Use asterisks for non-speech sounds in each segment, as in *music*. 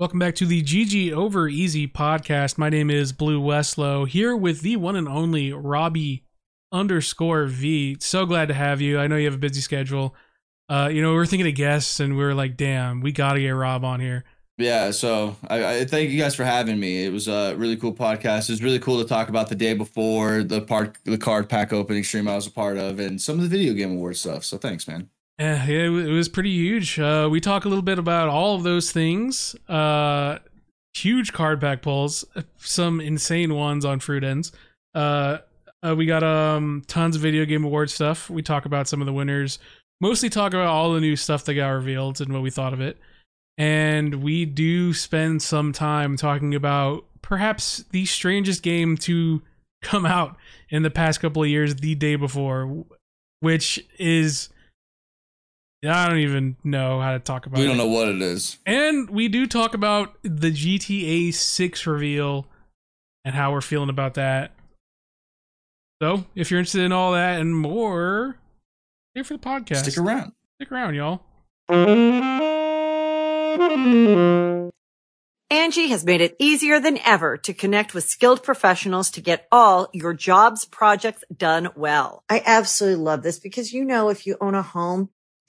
Welcome back to the GG Over EZ podcast. My name is Blue Westlow here with the one and only Rhabby underscore V. So glad to have you. I know you have a busy schedule. Uh, you know, we were thinking of guests and we were like, damn, we got to get Rob on here. Yeah, so I, I, thank you guys for having me. It was a really cool podcast. It was really cool to talk about the day before the part, the card pack opening stream I was a part of, and some of the video game award stuff. So thanks, man. Yeah, it, was pretty huge. Uh, we talk a little bit about all of those things. Uh, huge card pack pulls, some insane ones on fruit ends. Uh, uh, we got um tons of video game award stuff. We talk about some of the winners. Mostly talk about all the new stuff that got revealed and what we thought of it. And we do spend some time talking about perhaps the strangest game to come out in the past couple of years, the day before, which is I don't even know how to talk about we it. We don't know what it is. And we do talk about the GTA 6 reveal and how we're feeling about that. So, if you're interested in all that and more, here for the podcast. Stick around. Stick around, y'all. Angie has made it easier than ever to connect with skilled professionals to get all your jobs projects done well. I absolutely love this because, you know, if you own a home,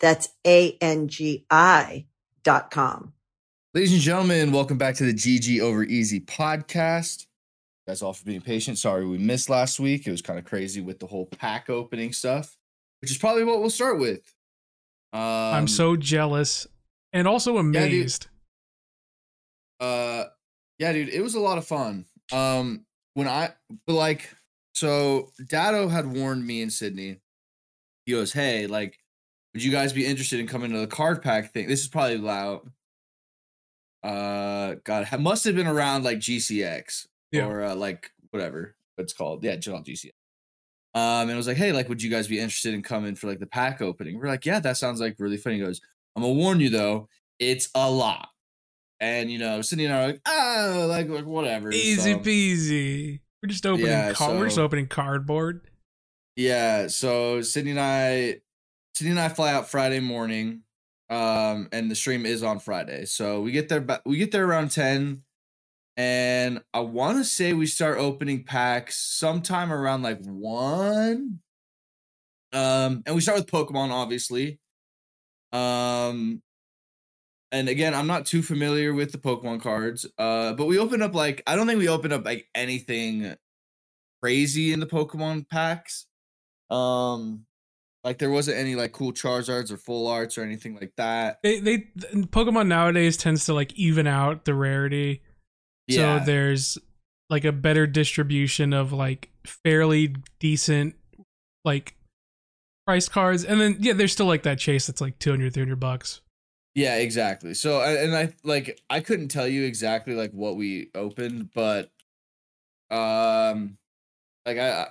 That's A-N-G-I dot com. Ladies and gentlemen, welcome back to the GG Over EZ podcast. You guys all for being patient. Sorry we missed last week. It was kind of crazy with the whole pack opening stuff, which is probably what we'll start with. Um, I'm so jealous and also amazed. Yeah, dude. Uh, yeah, dude, it was a lot of fun. Um, when I but like so Datto had warned me and Sydney. He goes, Hey, like, would you guys be interested in coming to the card pack thing? This is probably loud. Uh God, ha- must have been around like GCX Yeah. or uh, like whatever it's called. Yeah, just on GCX. Um, and it was like, hey, like, would you guys be interested in coming for like the pack opening? We're like, yeah, that sounds like really funny. He goes, I'm gonna warn you though, it's a lot. And you know, Sydney and I are like, ah, like, like whatever. Easy So- peasy. We're just opening. Yeah, car- we're just opening cardboard. Yeah, so Sydney and I Sydney and I fly out Friday morning. Um, and the stream is on Friday. So we get there we get there around 10. And I want to say we start opening packs sometime around like one. Um, and we start with Pokemon, obviously. Um, and again, I'm not too familiar with the Pokemon cards. Uh, but we opened up like I don't think we opened up like anything crazy in the Pokemon packs. Um, like there wasn't any like cool Charizards or full arts or anything like that. They they Pokemon nowadays tends to like even out the rarity. Yeah, So there's like a better distribution of like fairly decent like price cards and then yeah there's still like that chase that's like 200 300 bucks yeah, exactly. So and I like I couldn't tell you exactly like what we opened, but um, like I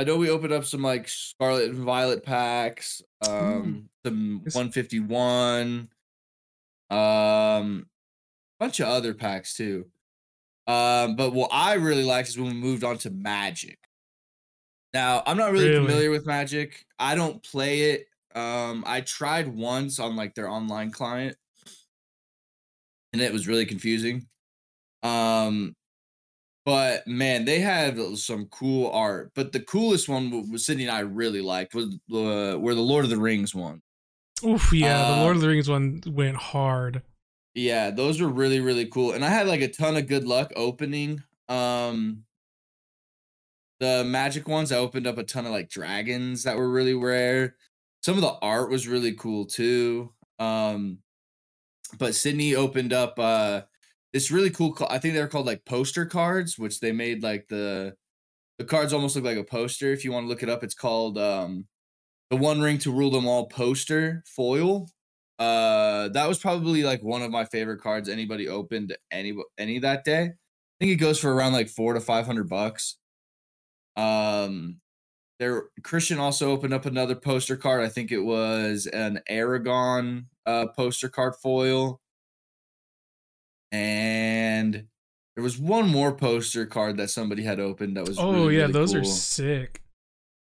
I know we opened up some like Scarlet and Violet packs, um, some Yes. 151, um, a bunch of other packs too. Um, but what I really liked is when we moved on to Magic. Now, I'm not really, Really? familiar with Magic. I don't play it. Um, I tried once on like their online client, and it was really confusing. Um, but man, they had some cool art. But the coolest one was Sydney and I really liked was the where the Lord of the Rings one. Oof, yeah the Uh, lord of the rings one went hard Yeah, those were really really cool, and I had like a ton of good luck opening. Um, the magic ones, I opened up a ton of like dragons that were really rare. Some of the art was really cool too. Um, but Sydney opened up uh this really cool. I think they're called like poster cards, which they made like the the cards almost look like a poster. If you want to look it up, it's called um the One Ring to Rule Them All poster foil. Uh, that was probably like one of my favorite cards anybody opened any any that day. I think it goes for around like four to five hundred bucks. Um, there Christian also opened up another poster card. I think it was an Aragorn uh poster card foil. And there was one more poster card that somebody had opened that was oh really, yeah really those are sick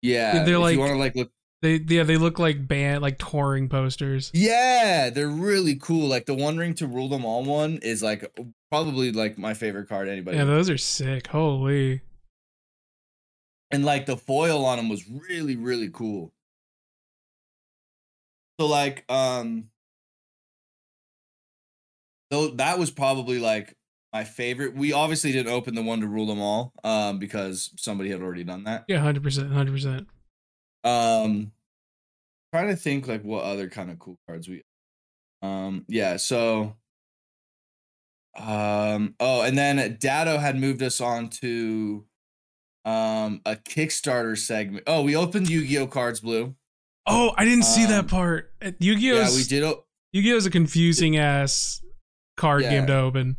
yeah. they're like- you want to like look they yeah they look like band like touring posters Yeah, they're really cool. Like the One Ring to Rule Them All one is like probably like my favorite card anybody. yeah those are sick holy and like the foil on them was really really cool. So like um though that was probably like my favorite. We obviously didn't open the one to rule them all um because somebody had already done that. yeah 100% 100% Um trying to think like what other kind of cool cards we um yeah, so um oh and then Datto had moved us on to um a Kickstarter segment. Oh, we opened Yu-Gi-Oh cards blue. oh i didn't see Um, that part Uh, yu-gi-oh Yeah, we did o- yu-gi-oh is a confusing ass card Yeah. game to open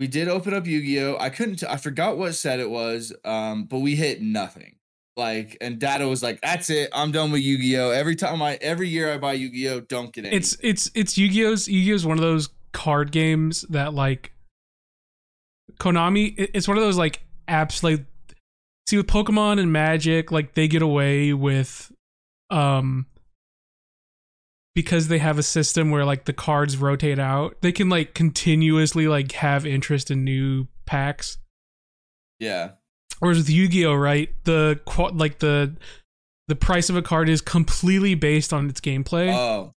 we did open up Yu-Gi-Oh. I couldn't I forgot what set it was. Um but we hit nothing. Like and Datto was like, "That's it. I'm done with Yu-Gi-Oh. Every time I every year I buy Yu-Gi-Oh, don't get it. it's it's it's yu-gi-oh's yu-gi-oh's one of those card games that like konami it's one of those like apps like see with pokemon and magic like they get away with um because they have a system where like the cards rotate out they can like continuously like have interest in new packs yeah. whereas with yu-gi-oh right the like the the price of a card is completely based on its gameplay Oh.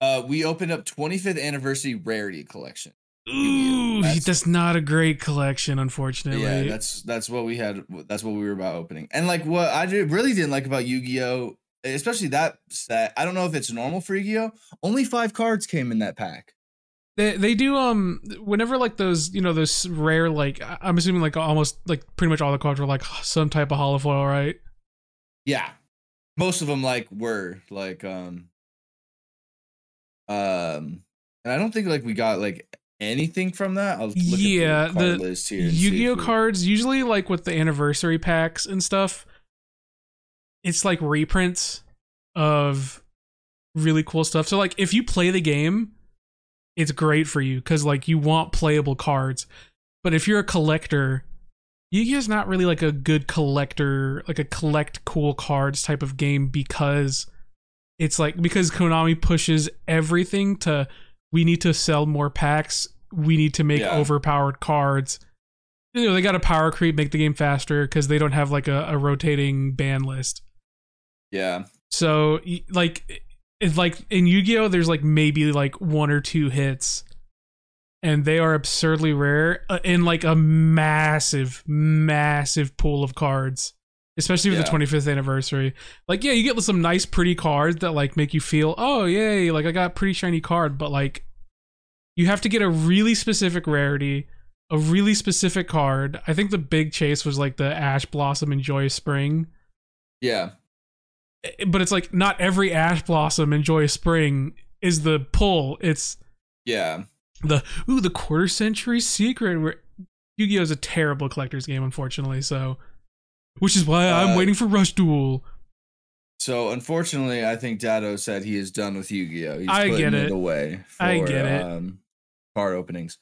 Uh, we opened up 25th anniversary rarity collection. Ooh, That's- that's, not a great collection, unfortunately. Yeah, that's that's what we had. That's what we were about opening. And like what I really didn't like about Yu-Gi-Oh, especially that set. I don't know if it's normal for Yu-Gi-Oh. Only five cards came in that pack. They they do um whenever like those you know those rare like I'm assuming like almost like pretty much all the cards were like some type of holofoil, right? Yeah. Most of them like were like um um and I don't think like we got like anything from that. I'll look Yeah, at the, card the list here. and see if Yu-Gi-Oh cards usually like with the anniversary packs and stuff. It's like reprints of really cool stuff. So like if you play the game, it's great for you cuz like you want playable cards. But if you're a collector, Yu-Gi-Oh is not really like a good collector, like a collect cool cards type of game because it's like because Konami pushes everything to we need to sell more packs, we need to make Yeah. overpowered cards. You know, they got to power creep, make the game faster because they don't have like a, a rotating ban list. Yeah. So like it's like in Yu-Gi-Oh there's like maybe like one or two hits and they are absurdly rare uh, in like a massive massive pool of cards especially with Yeah. the 25th anniversary like yeah you get some nice pretty cards that like make you feel oh yay like i got a pretty shiny card but like you have to get a really specific rarity a really specific card i think the big chase was like the ash blossom and joyous spring Yeah. But it's like not every ash blossom joyous spring is the pull it's Yeah. the ooh the quarter century secret where yu-gi-oh is a terrible collector's game unfortunately so which is why i'm Uh, waiting for rush duel So unfortunately, I think Datto said he is done with Yu-Gi-Oh. He's I putting get it. away. For, I get it. Um, card openings.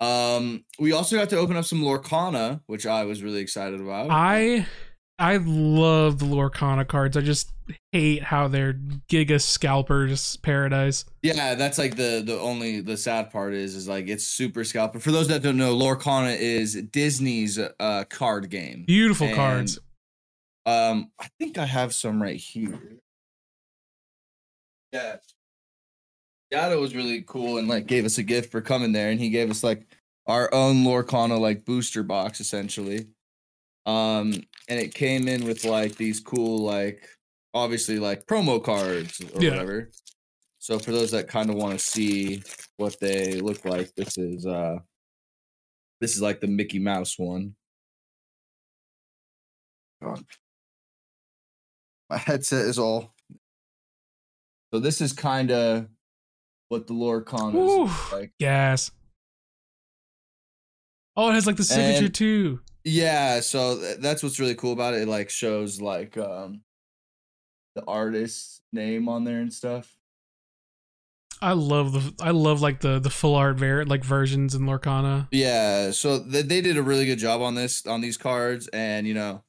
Um, we also got to open up some Lorcana, which I was really excited about. i i love the lorcana cards i just hate how they're giga scalpers paradise yeah, that's like the the only the sad part is is like it's super scalper. For those that don't know, Lorcana is Disney's uh card game. beautiful And, cards Um, I think I have some right here. Yeah. Datto was really cool and like gave us a gift for coming there, and he gave us like our own Lorcana like booster box essentially. Um, and it came in with like these cool like obviously like promo cards or Yeah. whatever. So for those that kind of want to see what they look like, this is uh this is like the Mickey Mouse one. God. My headset is all. So this is kind of what the lore con is like. gas oh it has like the signature And- too Yeah, so th- that's what's really cool about it. It like shows like um the artist's name on there and stuff. i love the i love like the the full art ver- like versions in lorcana Yeah, so th- they did a really good job on this on these cards, and you know,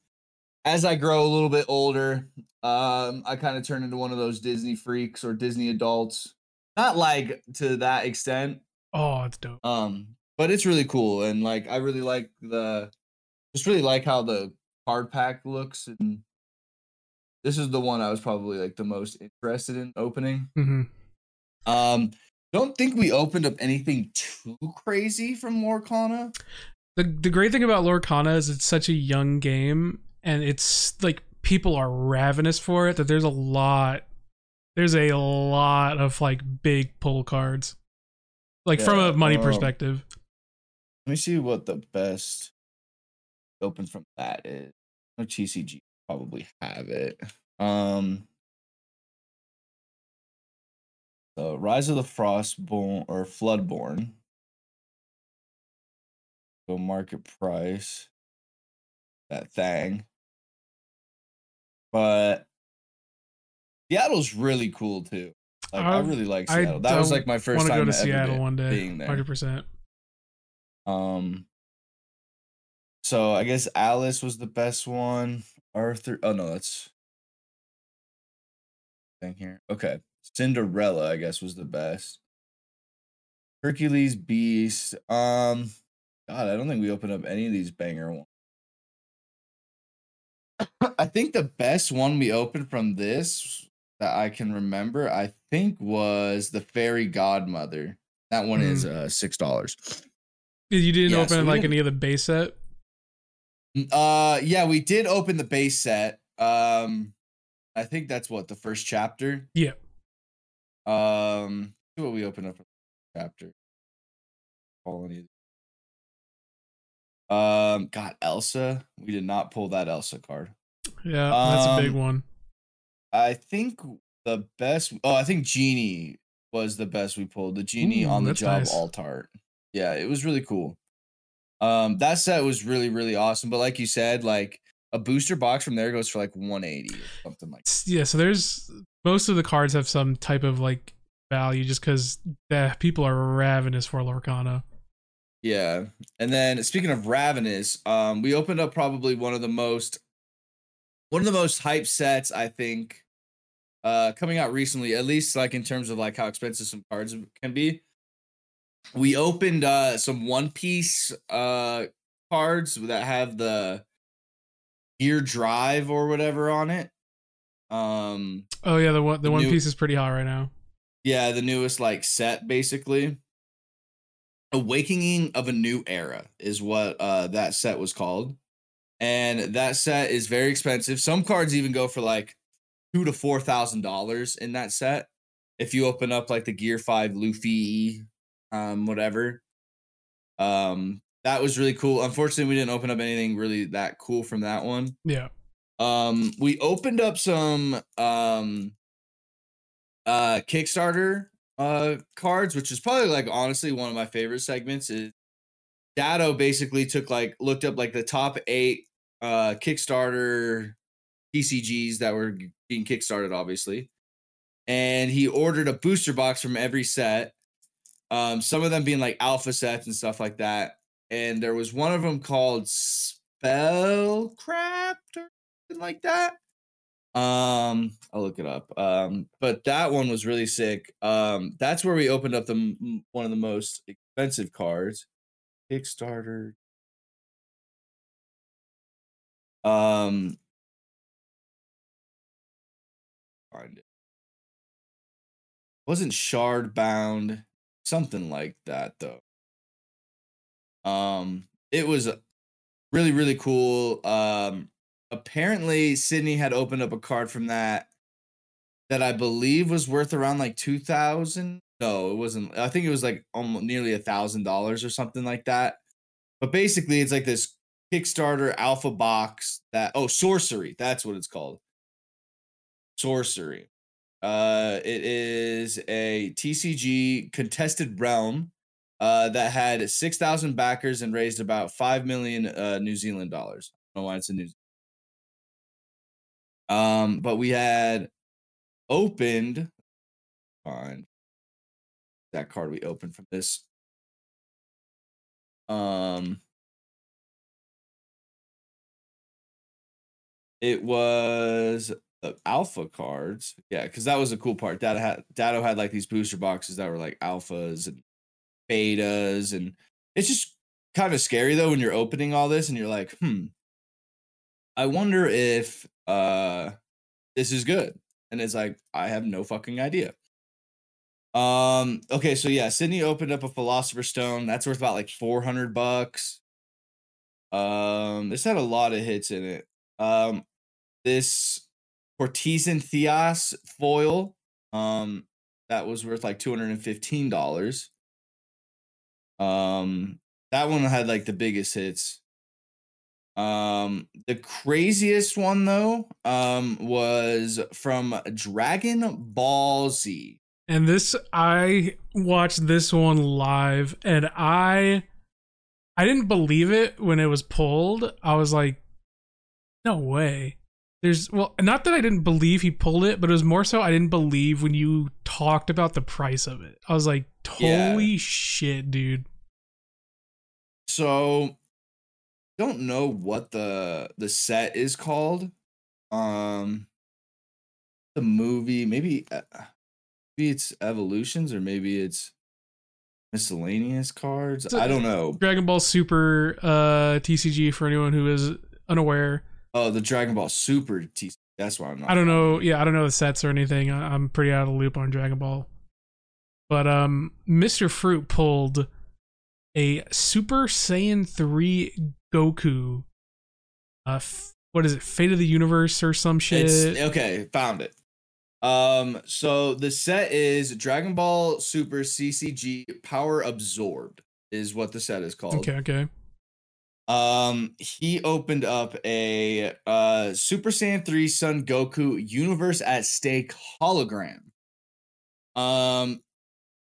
as I grow a little bit older, um, I kind of turn into one of those Disney freaks or Disney adults. Not like to that extent, oh it's dope um, but it's really cool, and like I really like the, just really like how the card pack looks, and this is the one I was probably like the most interested in opening. hmm Um, don't think we opened up anything too crazy from Lorcana. The the great thing about Lorcana is it's such a young game and it's like people are ravenous for it that there's a lot there's a lot of like big pull cards. Like from a money um, perspective. Let me see what the best open from that is. No TCG probably have it. Um so Rise of the Frostborn or Floodborn. Go market price. That thing. But Seattle's really cool too. Like I, I- really like I Seattle. That was like my first time go to ever Seattle one day. being there. Hundred percent. Um. So I guess Alice was the best one. Arthur. Oh no, that's thing here. Okay, Cinderella. I guess was the best. Hercules Beast. Um. God, I don't think we opened up any of these banger ones. *coughs* I think the best one we opened from this that I can remember, I think, was the Fairy Godmother. That one is uh six dollars. You didn't Yeah, open we like didn't- any of the base set? N- Uh, yeah, we did open the base set. Um, I think that's what the first chapter. Yeah. Um, see what we opened up chapter. any. Um, got Elsa. We did not pull that Elsa card. Yeah, that's a big Um, one. I think the best. Oh, I think Genie was the best we pulled. The Genie Ooh, on the job nice. alt art. Yeah, it was really cool. Um, that set was really really awesome. But like you said, like a booster box from there goes for like 180 or something like. S- Yeah, so there's most of the cards have some type of like value just because the people are ravenous for Lorcana. Yeah. And then speaking of Ravenous, um, we opened up probably one of the most one of the most hype sets, I think, uh coming out recently, at least like in terms of like how expensive some cards can be. We opened uh some one piece uh cards that have the gear drive or whatever on it. Um Oh yeah, the one the The one new- piece is pretty hot right now. yeah, the newest like set basically. Awakening of a New Era is what uh that set was called. And that set is very expensive. Some cards even go for like two to four thousand dollars in that set. If you open up like the Gear 5 Luffy, um, whatever. Um, that was really cool. Unfortunately, we didn't open up anything really that cool from that one. Yeah. Um, we opened up some um uh Kickstarter uh cards, which is probably like honestly one of my favorite segments is Datto basically took like looked up like the top eight uh Kickstarter TCGs that were being kickstarted, obviously. And he ordered a booster box from every set. Um, some of them being like alpha sets and stuff like that. And there was one of them called Spellcraft or something like that. Um, I'll look it up. Um, but that one was really sick. Um, that's where we opened up the one of the most expensive cards, Kickstarter. Um, find it. Wasn't shard bound, something like that though. Um, it was really really cool. Um, apparently Sydney had opened up a card from that that I believe was worth around like two thousand. No, it wasn't. I think it was like almost nearly a thousand dollars or something like that. But basically, it's like this Kickstarter alpha box that oh sorcery, that's what it's called. Sorcery. Uh, it is a TCG contested realm uh, that had 6,000 backers and raised about 5 million uh, New Zealand dollars. I don't know why it's in New Zealand. Um, but we had opened, find that card we opened from this. Um, it was alpha cards. Yeah, because that was a cool part. Datto had Datto had like these booster boxes that were like alphas and betas, and it's just kind of scary though when you're opening all this and you're like, hmm, I wonder if uh this is good. And it's like, I have no fucking idea. Um, okay, so yeah, Sydney opened up a philosopher's stone. That's worth about like 400 bucks. Um, this had a lot of hits in it. Um, this Cortesan Theos foil, um, that was worth like $215. Um, that one had like the biggest hits. Um, the craziest one though, um, was from Dragon Ball Z. And this I watched this one live and I I didn't believe it when it was pulled. I was like no way. There's well, not that I didn't believe he pulled it, but it was more so I didn't believe when you talked about the price of it. I was like, Yeah. "Holy shit, dude!" So don't know what the the set is called. Um the movie, maybe uh, maybe it's evolutions or maybe it's miscellaneous cards. It's a- I don't know. Dragon Ball Super uh TCG for anyone who is unaware. Oh, the Dragon Ball Super T. That's why I'm not. I don't know. Yeah, I don't know the sets or anything. I, I'm pretty out of the loop on Dragon Ball. But um, Mr. Fruit pulled a Super Saiyan 3 Goku. Uh, f- what is it? Fate of the Universe or some shit? It's okay. Found it. Um. So the set is Dragon Ball Super CCG Power Absorbed is what the set is called. Okay, okay. Um, he opened up a uh Super Saiyan 3 Son Goku Universe at Stake hologram. Um,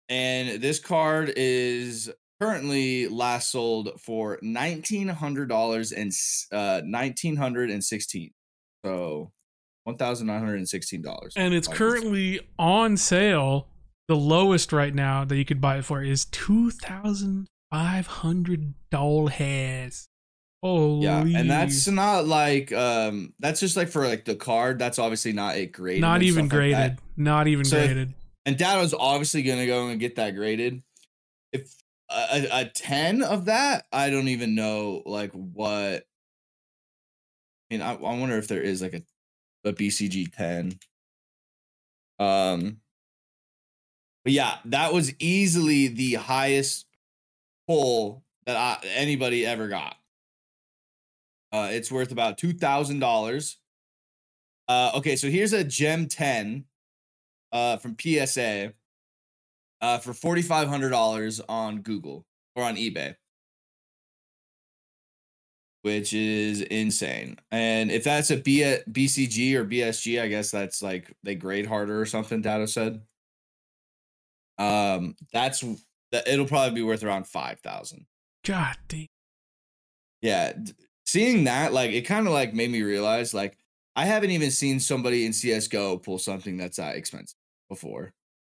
and this card is currently last sold for nineteen hundred dollars and uh nineteen hundred and sixteen. So one thousand nine hundred and sixteen dollars. And it's currently on sale. The lowest right now that you could buy it for is two thousand five hundred doll hairs. Oh yeah, and that's not like um that's just like for like the card. That's obviously not it graded. not even stuff like graded. not even So if- graded. and Datto's obviously gonna go and get that graded. If a, a, a ten of that, I don't even know like what. I mean, I, I wonder if there is like a a BCG ten. Um, but yeah, that was easily the highest pull that I, anybody ever got. Uh, it's worth about two thousand dollars. Uh, okay, so here's a Gem ten uh, from PSA uh, for forty five hundred dollars on Google or on eBay, which is insane. And if that's a B- BCG or BSG, I guess that's like they grade harder or something. Datto said. Um, that's that. It'll probably be worth around five thousand. God damn. Yeah, seeing that like it kind of like made me realize like I haven't even seen somebody in CS:GO pull something that's that expensive before.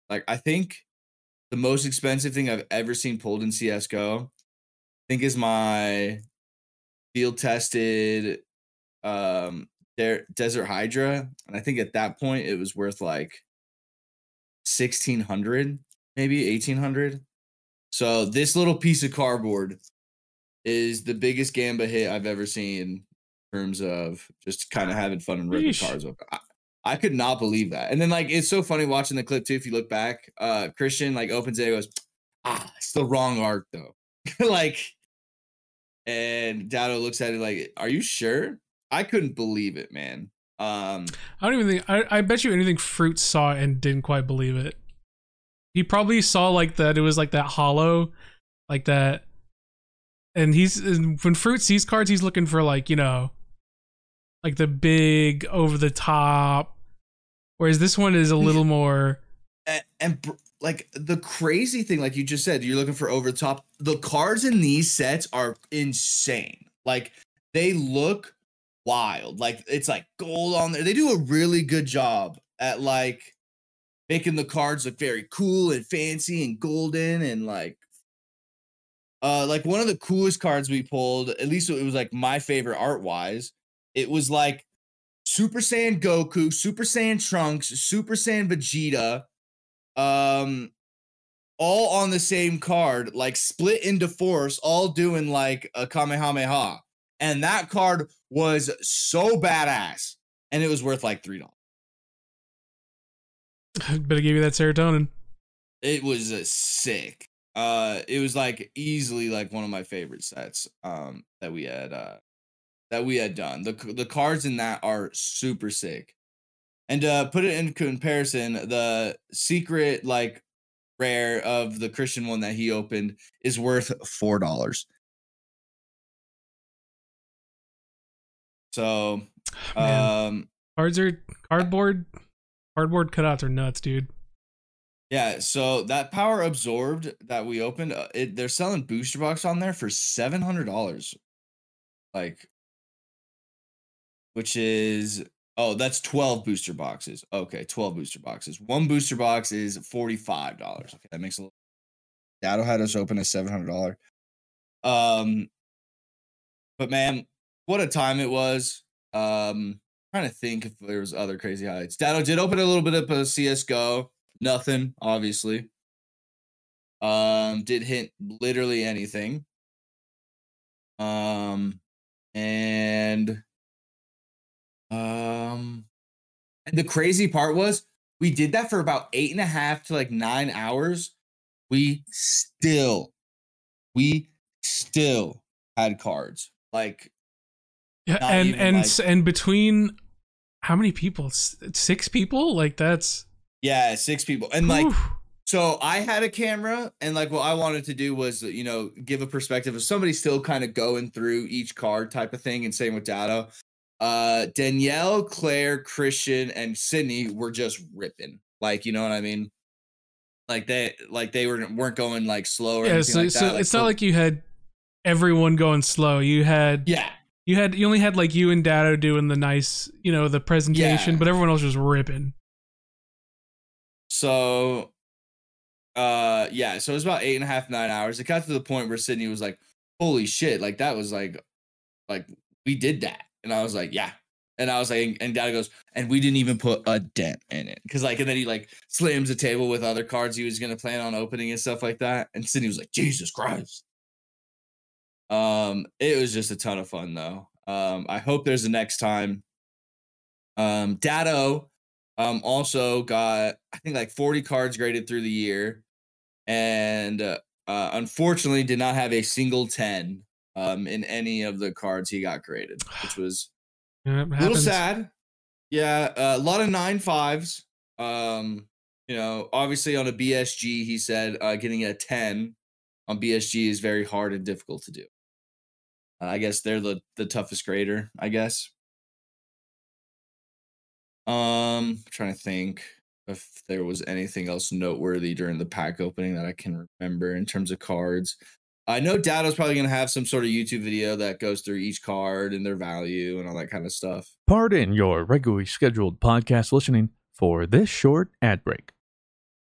Like I think the most expensive thing I've ever seen pulled in CS:GO, I think, is my field tested um Desert Hydra, and I think at that point it was worth like sixteen hundred, maybe eighteen hundred. So this little piece of cardboard is the biggest Gamba hit I've ever seen in terms of just kind of having fun and ripping cards open. I, I could not believe that. And then like it's so funny watching the clip too. If you look back, uh Christian like opens it and goes, ah, it's the wrong arc though. *laughs* like and Datto looks at it like, Are you sure? I couldn't believe it, man. Um I don't even think I, I bet you anything Fruit saw and didn't quite believe it. He probably saw like that it was like that hollow, like that. And he's and when Fruit sees cards, he's looking for like, you know, like the big over the top. Whereas this one is a little more and, and br- like the crazy thing, like you just said, you're looking for over the top. The cards in these sets are insane. Like they look wild. Like it's like gold on there. They do a really good job at like making the cards look very cool and fancy and golden and like uh like one of the coolest cards we pulled, at least it was like my favorite art wise. It was like Super Saiyan Goku, Super Saiyan Trunks, Super Saiyan Vegeta, um, all on the same card, like split into force, all doing like a Kamehameha. And that card was so badass. And it was worth like $3. *laughs* better give you that serotonin. It was a sick. Uh, it was like easily like one of my favorite sets um that we had uh that we had done. The the cards in that are super sick. And uh put it in comparison, the secret like rare of the Christian one that he opened is worth four dollars. So Man, um cards are cardboard cardboard cutouts are nuts, dude. Yeah, so that power absorbed that we opened, uh, it, they're selling booster box on there for seven hundred dollars, like, which is oh, that's twelve booster boxes. Okay, twelve booster boxes. One booster box is forty five dollars. Okay, that makes a little. Datto had us open a seven hundred dollar. Um, but man, what a time it was. Um, trying to think if there was other crazy highlights. Datto did open a little bit of a CS:GO. Nothing, obviously. Um, did hit literally anything. Um, and um, and the crazy part was we did that for about eight and a half to like nine hours. We still, we still had cards. Like Yeah, Not and and like- and between how many people? Six people? Like that's Yeah, six people. And like Oof. So I had a camera, and like what I wanted to do was, you know, give a perspective of somebody still kind of going through each card type of thing, and same with Datto. Uh, Danielle, Claire, Christian, and Sydney were just ripping. Like, you know what I mean? Like they, like they were weren't going like slow or Yeah, anything so, like so that. it's so- not like you had everyone going slow. You had yeah, you had you only had like you and Datto doing the nice, you know, the presentation, Yeah. but everyone else was ripping. So, uh, yeah, so it was about eight and a half, nine hours. It got to the point where Sydney was like, "Holy shit!" Like that was like, like we did that, and I was like, "Yeah." And I was like, and Dad goes, and we didn't even put a dent in it, because like, and then he like slams the table with other cards he was gonna plan on opening and stuff like that. And Sydney was like, "Jesus Christ!" Um, it was just a ton of fun though. Um, I hope there's a next time. Um, Datto um, also got I think like 40 cards graded through the year, and uh, uh, unfortunately did not have a single 10 um, in any of the cards he got graded, which was *sighs* Yeah, a little sad. Yeah, uh, a lot of nine fives. Um, you know, obviously on a BSG, he said uh, getting a 10 on BSG is very hard and difficult to do. Uh, I guess they're the the toughest grader. I guess. Um, trying to think if there was anything else noteworthy during the pack opening that I can remember in terms of cards. I know Datto's probably gonna have some sort of YouTube video that goes through each card and their value and all that kind of stuff. Pardon your regularly scheduled podcast listening for this short ad break.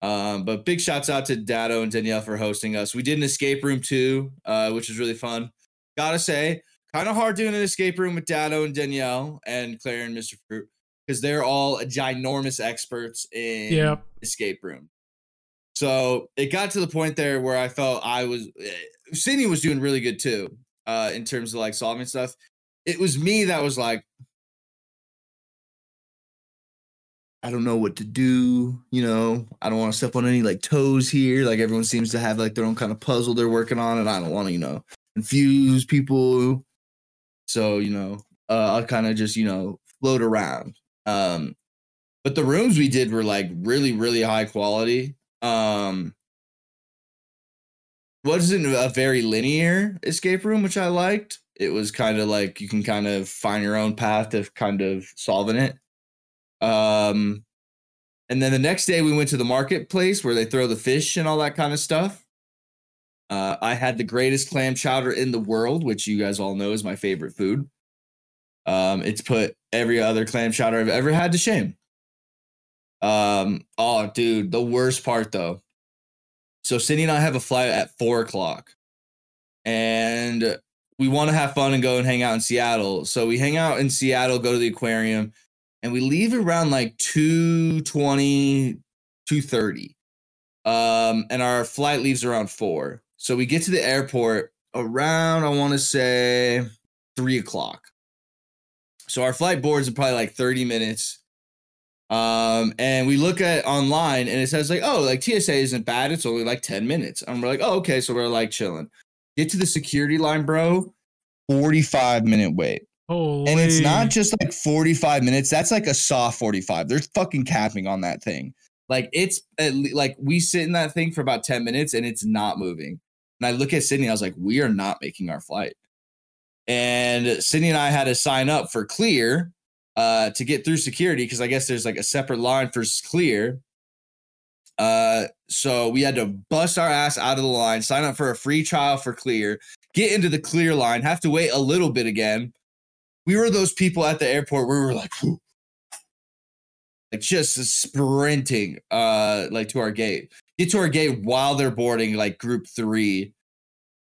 Um, but big shouts out to Datto and Danielle for hosting us. We did an escape room too, uh, which was really fun. Gotta say, kind of hard doing an escape room with Datto and Danielle and Claire and Mr. Fruit because they're all ginormous experts in Yep. escape room. So it got to the point there where I felt I was eh, Sydney was doing really good too, uh, in terms of like solving stuff. It was me that was like, I don't know what to do. You know, I don't want to step on any like toes here. Like everyone seems to have like their own kind of puzzle they're working on, and I don't want to, you know, confuse people. So you know, uh, I'll kind of just you know float around. Um, but the rooms we did were like really, really high quality. Um, wasn't a very linear escape room, which I liked. It was kind of like you can kind of find your own path of kind of solving it. Um, and then the next day we went to the marketplace where they throw the fish and all that kind of stuff. Uh, I had the greatest clam chowder in the world, which you guys all know is my favorite food. Um, it's put every other clam chowder I've ever had to shame. Um, oh, dude, the worst part though. So Sydney and I have a flight at four o'clock, and we want to have fun and go and hang out in Seattle. So we hang out in Seattle, go to the aquarium, and we leave around like 220, 230. Um, and our flight leaves around four. So we get to the airport around, I want to say three o'clock. So our flight boards in probably like 30 minutes. Um, and we look at online and it says like, oh, like TSA isn't bad. It's only like 10 minutes. And we're like, oh, okay. So we're like chilling. Get to the security line, bro. 45 minute wait. Holy. And it's not just like 45 minutes. That's like a soft 45. They're fucking capping on that thing. Like it's le- like we sit in that thing for about 10 minutes and it's not moving. And I look at Sydney, I was like, we are not making our flight. And Sydney and I had to sign up for clear uh to get through security because I guess there's like a separate line for clear. Uh, so we had to bust our ass out of the line, sign up for a free trial for Clear, get into the Clear line, have to wait a little bit again. We were those people at the airport where we were like, "Whew." like just sprinting, uh, like to our gate. Get to our gate while they're boarding, like group three.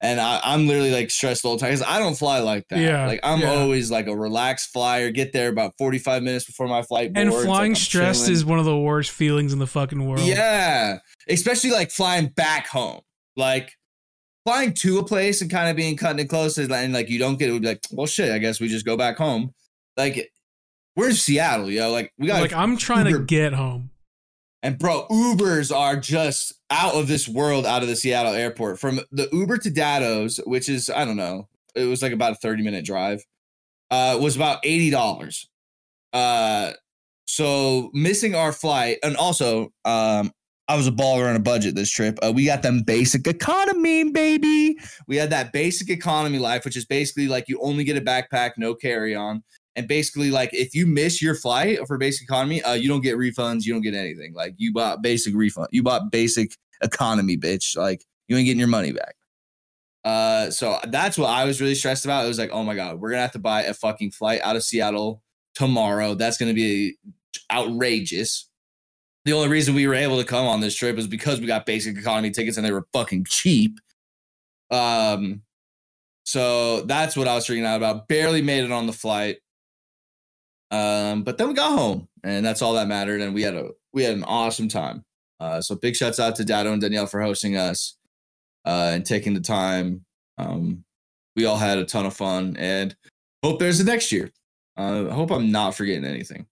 And I, I'm literally like stressed all the time because I don't fly like that. Yeah, like I'm yeah. always like a relaxed flyer. Get there about 45 minutes before my flight. And boards, like, flying I'm stressed chilling. is one of the worst feelings in the fucking world. Yeah. Especially like flying back home. Like flying to a place and kind of being cut and close and like, you don't get it would be like, well shit, I guess we just go back home. Like we're in Seattle, yo. Like we got Like I'm trying to get home. and bro, Ubers are just out of this world out of the Seattle airport. From the Uber to Datto's, which is, I don't know, it was like about a 30 minute drive, uh, was about $80. Uh, so missing our flight, and also, um, I was a baller on a budget this trip. Uh, we got them basic economy, baby. We had that basic economy life, which is basically like you only get a backpack, no carry on. And basically, like if you miss your flight for basic economy, uh, you don't get refunds, you don't get anything. Like you bought basic refund, you bought basic economy, bitch. Like you ain't getting your money back. Uh, so that's what I was really stressed about. It was like, oh my god, we're gonna have to buy a fucking flight out of Seattle tomorrow. That's gonna be outrageous. The only reason we were able to come on this trip is because we got basic economy tickets and they were fucking cheap. Um, so that's what I was freaking out about. Barely made it on the flight. Um, but then we got home, and that's all that mattered. And we had a we had an awesome time. Uh, so big shouts out to Datto and Danielle for hosting us uh, and taking the time. Um, we all had a ton of fun, and hope there's a next year. Uh, I hope I'm not forgetting anything.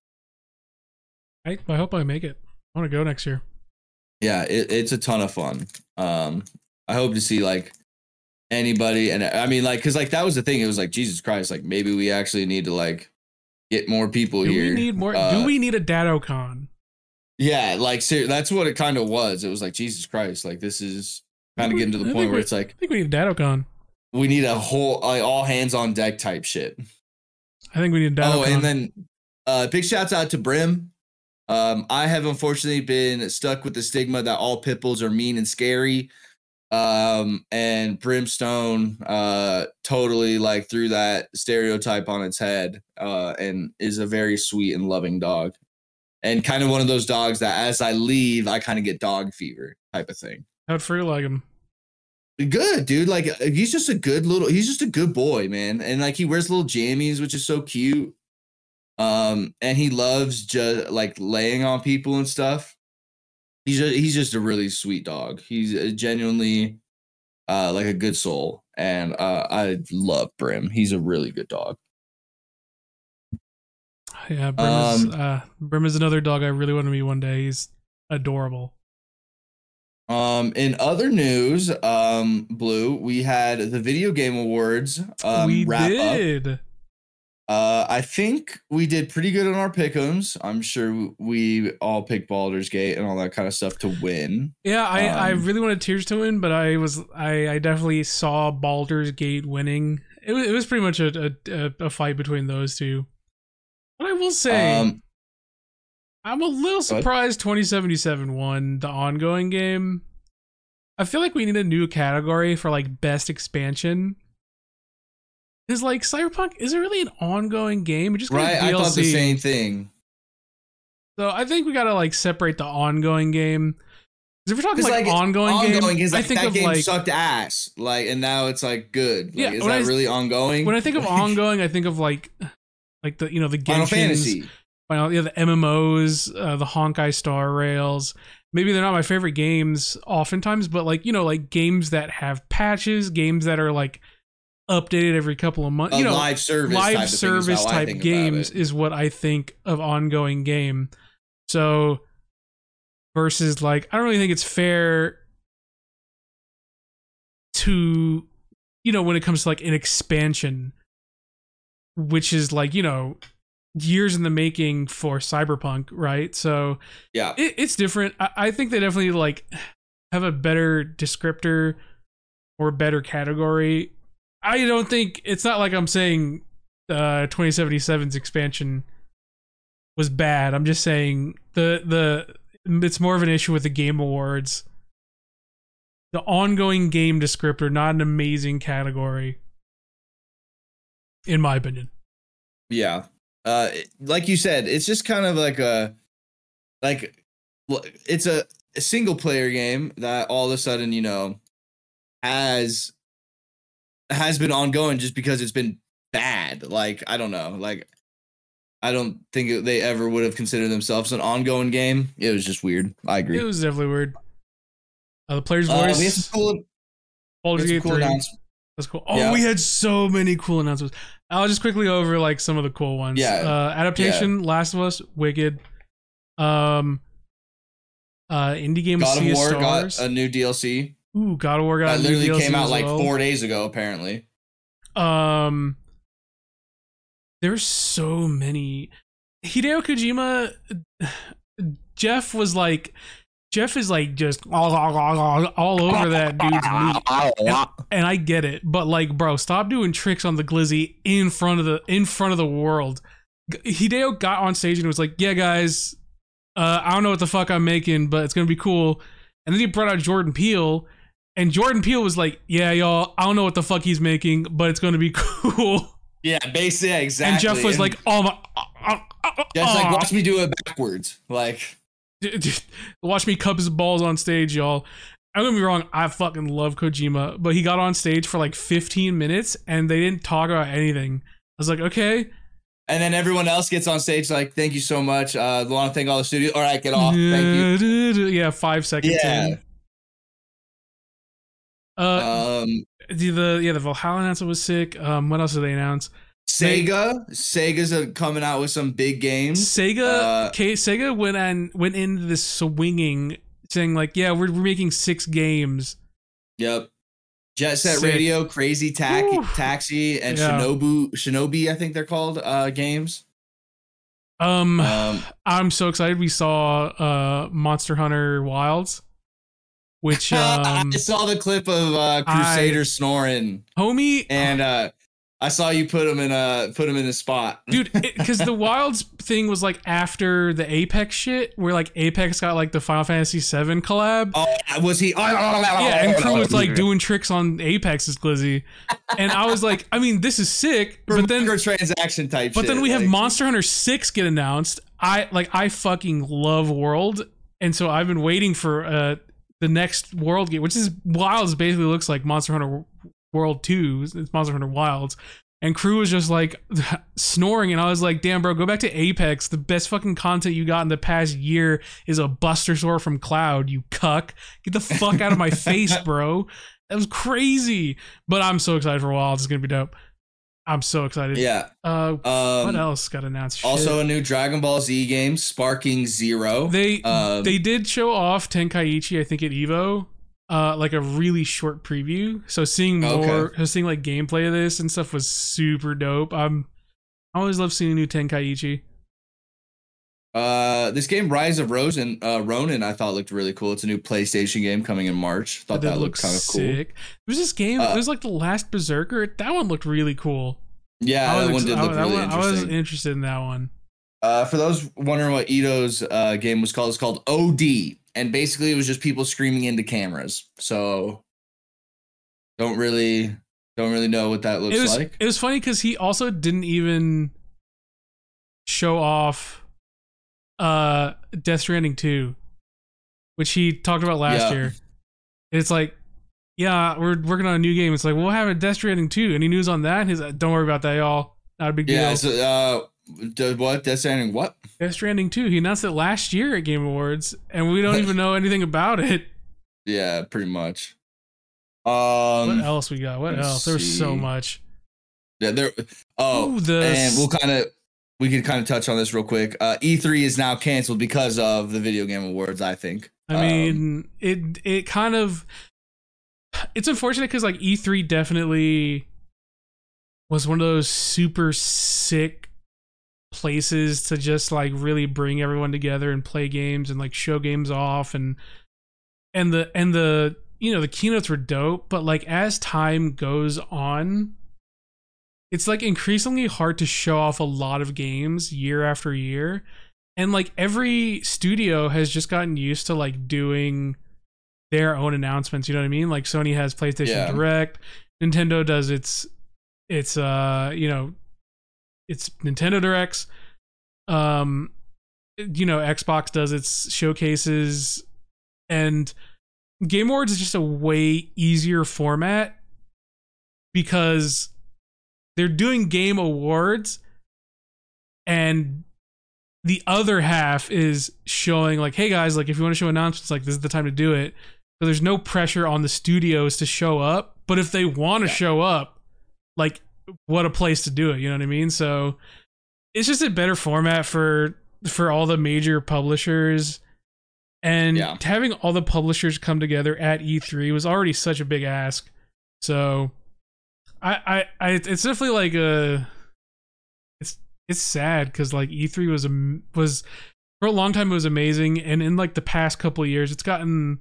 I, I hope I make it. I want to go next year. yeah it, it's a ton of fun um i hope to see like anybody and i mean like because like that was the thing it was like jesus christ like maybe we actually need to like get more people Do here we need more? Uh, do we need a DattoCon? yeah like ser- that's what it kind of was it was like jesus christ like this is kind of getting to the think point where we- it's like I think we need a DattoCon. we need a whole like all hands on deck type shit I think we need a DattoCon. Oh, and then uh big shouts out to Brim. Um, I have unfortunately been stuck with the stigma that all pit bulls are mean and scary. Um, and Brimstone uh totally like threw that stereotype on its head uh and is a very sweet and loving dog. And kind of one of those dogs that as I leave, I kind of get dog fever type of thing. How'd Free like him? Good, dude. Like uh, he's just a good little he's just a good boy, man. And like he wears little jammies, which is so cute. Um, and he loves just like laying on people and stuff. He's just, he's just a really sweet dog. He's uh, genuinely uh like a good soul. And uh I love Brim. He's a really good dog. Yeah, Brim, is, Um, uh, Brim is another dog I really want to meet one day. He's adorable. Um, in other news, um, Blue, we had the video game awards um we wrap up. Uh, I think we did pretty good on our pick'ems. I'm sure we all picked Baldur's Gate and all that kind of stuff to win. Yeah, I, I Um, really wanted Tears to win, but I was I, I definitely saw Baldur's Gate winning. It was, it was pretty much a, a a fight between those two. But I will say, Um, I'm a little surprised 2077 won the ongoing game. I feel like we need a new category for like best expansion. Is like Cyberpunk is it really an ongoing game? It just right, I thought the same thing. So I think we gotta like separate the ongoing game. 'Cause if we're talking like, it's ongoing, ongoing game, like I think that of game like sucked ass. Like, and now it's like good. Like, Yeah, is that I- really ongoing? when I think of *laughs* ongoing, I think of like like the you know the Final Fantasy. Final, yeah, the MMOs, uh, the Honkai Star Rails. Maybe they're not my favorite games oftentimes, but like you know, like games that have patches, games that are like updated every couple of months. You know, live service type live is service type games is what I think of ongoing game. So versus like I don't really think it's fair to you know when it comes to like an expansion which is like you know years in the making for cyberpunk right so Yeah. it, it's different I, I think they definitely like have a better descriptor or better category i don't think it's not like i'm saying uh 2077's expansion was bad i'm just saying the the it's more of an issue with the game awards. The ongoing game descriptor, not an amazing category, in my opinion. Yeah. Uh, like you said, it's just kind of like a, like, it's a, a single player game that all of a sudden, you know, has has been ongoing just because it's been bad. Like, I don't know. Like, I don't think they ever would have considered themselves an ongoing game. It was just weird. I agree. It was definitely weird. Uh, the player's Uh, voice. we have some cool, Baldur's Gate cool 3. That's cool. Oh, Yeah. we had so many cool announcements. I'll just quickly over like some of the cool ones. Yeah. Uh, adaptation, Last of Us, Wicked. Um. Uh, indie game God Sea of War Stars. got a new DLC Ooh, God of War got that a new literally came out like well. four days ago, apparently. Um, there's so many. Hideo Kojima, Jeff was like, Jeff is like just all, all all, all over that dude's meat. And, and I get it, but like, bro, stop doing tricks on the glizzy in front of the in front of the world. Hideo got on stage and was like, "Yeah, guys, uh, I don't know what the fuck I'm making, but it's gonna be cool." And then he brought out Jordan Peele, and Jordan Peele was like, "Yeah, y'all, I don't know what the fuck he's making, but it's gonna be *laughs* cool." Yeah, basically, yeah, exactly. And Jeff was like, "Oh my." Uh, uh, uh, Jeff's like, uh." watch me do it backwards. Like, Watch me cup his balls on stage, y'all. I'm gonna be wrong. I fucking love Kojima, but he got on stage for like 15 minutes and they didn't talk about anything. I was like, okay, and then everyone else gets on stage like, thank you so much. Uh, want to thank all the studio. All right, get off. Thank you. Yeah, five seconds. Yeah. in. Uh, Um, the, the yeah the Valhalla announcement was sick. Um, what else did they announce? Sega, Sega's uh, coming out with some big games. Sega, Uh, K, Sega went and went into this swinging, saying like, yeah, we're, we're making six games. Yep. Jet Set Sick. Radio, Crazy Tac- Taxi, and Yeah. Shinobu, Shinobi, I think they're called uh, games. Um, Um, I'm so excited. We saw uh Monster Hunter Wilds, which *laughs* um, I saw the clip of uh, I- Crusader snoring, homie and uh, I saw you put him in a put him in a spot. dude *laughs* because the wilds thing was like after the apex shit where like apex got like the final fantasy 7 collab Oh, was he? yeah and crew was like *laughs* doing tricks on apex's glizzy and i was like i mean this is sick but then transaction type. but then shit, we have like- monster hunter 6 get announced i like i fucking love world and so i've been waiting for uh the next world game which is wilds basically looks like monster hunter world 2 it's monster hunter wilds. And crew was just like *laughs* snoring and i was like damn bro go back to apex. The best fucking content you got in the past year is a buster sword from cloud you cuck. Get the fuck out of my *laughs* face bro. That was crazy. But i'm so excited for wilds. It's gonna be dope i'm so excited Yeah. uh Um, what else got announced? Shit. Also, a new Dragon Ball Z game, Sparking Zero. they um, they did show off Tenkaichi, I think at Evo, uh, like a really short preview. So seeing more, Okay. seeing like gameplay of this and stuff was super dope. I'm, I always love seeing a new Tenkaichi. Uh, this game, Rise of Rosen, uh, Ronin, I thought looked really cool. It's a new PlayStation game coming in March. Thought that look looked kind of cool. sick. was this game. Uh, it was like the last Berserker. That one looked really cool. Yeah, I that one did look that really one- I was interested in that one. Uh, for those wondering what Ito's uh, game was called, it's called OD, and basically it was just people screaming into cameras. So don't really don't really know what that looks it was like. it was funny because he also didn't even show off uh Death Stranding 2, which he talked about last Yeah. year. It's like, yeah, we're working on a new game. It's like, we'll have a Death Stranding 2. Any news on that? He's like, don't worry about that, y'all. Not a big yeah, deal. so, uh, what Death Stranding? What? Death Stranding 2. He announced it last year at Game Awards, and we don't *laughs* even know anything about it. Yeah, pretty much. Um, what else we got? What else? There's so much. Yeah, there. Oh, Ooh, the and we'll kind of we can kind of touch on this real quick. Uh, E3 is now canceled because of the video game awards. I think. I Um, mean, it it kind of it's unfortunate because like E3 definitely was one of those super sick places to just like really bring everyone together and play games and like show games off and and the and the you know the keynotes were dope but like as time goes on it's like increasingly hard to show off a lot of games year after year and like every studio has just gotten used to like doing their own announcements. You know what I mean? Like Sony has PlayStation Yeah. Direct, Nintendo does its its uh you know its Nintendo Directs. Um, you know Xbox does its showcases, and Game Awards is just a way easier format because they're doing game awards and the other half is showing like hey guys like if you want to show announcements like this is the time to do it so there's no pressure on the studios to show up but if they want to show up like what a place to do it you know what i mean so it's just a better format for for all the major publishers and Yeah. having all the publishers come together at E3 was already such a big ask. So I I, I it's definitely like a it's it's sad because like E3 was a was for a long time it was amazing, and in like the past couple of years, it's gotten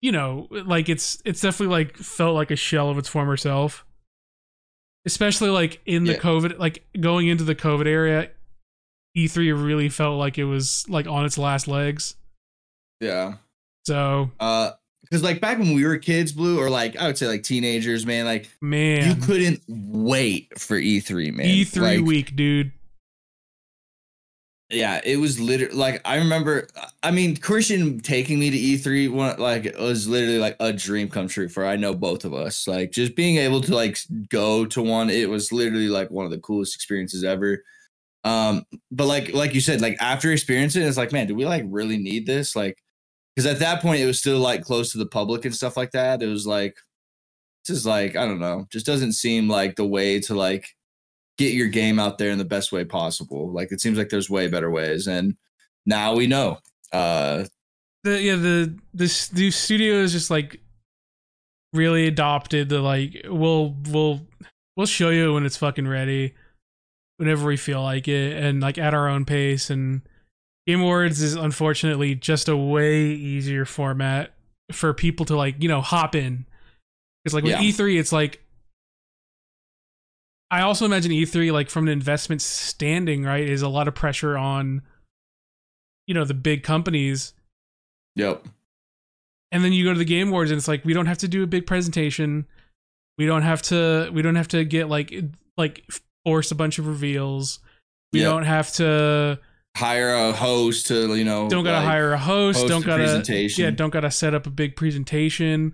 you know like it's it's definitely like felt like a shell of its former self. Especially like in the Yeah. COVID, like going into the COVID area, E3 really felt like it was like on its last legs. Yeah. So Uh, because like back when we were kids, Blue, or like I would say like teenagers, man, like man, you couldn't wait for E3, man. E3 Like, week, dude. Yeah, it was literally like I remember. I mean, Christian taking me to E3 one like it was literally like a dream come true for I know both of us. Like just being able to like go to one, it was literally like one of the coolest experiences ever. Um, but like like you said, like after experiencing it, it's like, man, do we like really need this? Like, because at that point it was still like close to the public and stuff like that. It was like this is like I don't know, just doesn't seem like the way to like get your game out there in the best way possible. Like it seems like there's way better ways, and now we know. Uh, The yeah the this the studio is just like really adopted the like we'll we'll we'll show you when it's fucking ready, whenever we feel like it, and like at our own pace. And Game Awards is unfortunately just a way easier format for people to like you know hop in. Because like with Yeah. E3, it's like I also imagine E3 like from an investment standing, right, is a lot of pressure on you know the big companies. yep. And then you go to the Game Awards and it's like we don't have to do a big presentation. We don't have to we don't have to get like like force a bunch of reveals. We Yep. don't have to Hire a host to you know. don't gotta like, hire a host, host don't gotta yeah, don't gotta set up a big presentation.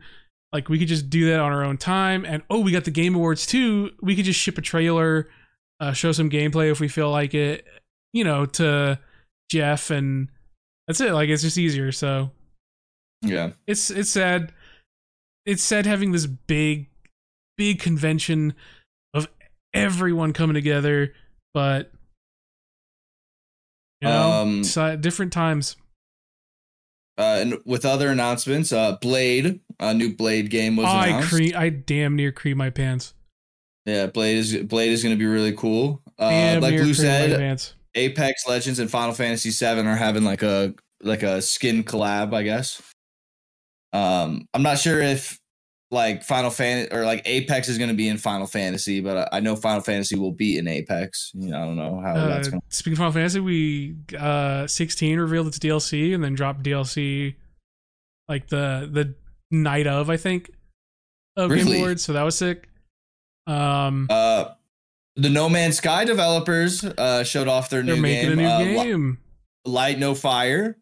Like we could just do that on our own time. And oh, we got the Game Awards too. We could just ship a trailer, uh, show some gameplay if we feel like it, you know, to Jeff, and that's it. Like it's just easier. So Yeah. it's it's sad. It's sad having this big, big convention of everyone coming together, but you know, Um, so different times. Uh, and with other announcements, uh, Blade, a new Blade game was I announced. cre- I damn near cream my pants. yeah, Blade is Blade is going to be really cool. Uh, like Blue said. Apex Legends and Final Fantasy VII are having like a like a skin collab, I guess. Um, I'm not sure if like Final Fan or like Apex is going to be in Final Fantasy, but I I know Final Fantasy will be in Apex. You know, I don't know how Uh, that's going. to speaking of Final Fantasy, we uh 16 revealed its DLC and then dropped DLC like the the night of I think of Game Really? Awards, so that was sick. Um, Uh, the No Man's Sky developers uh showed off their they're new making game, a new uh, game, Light No Fire.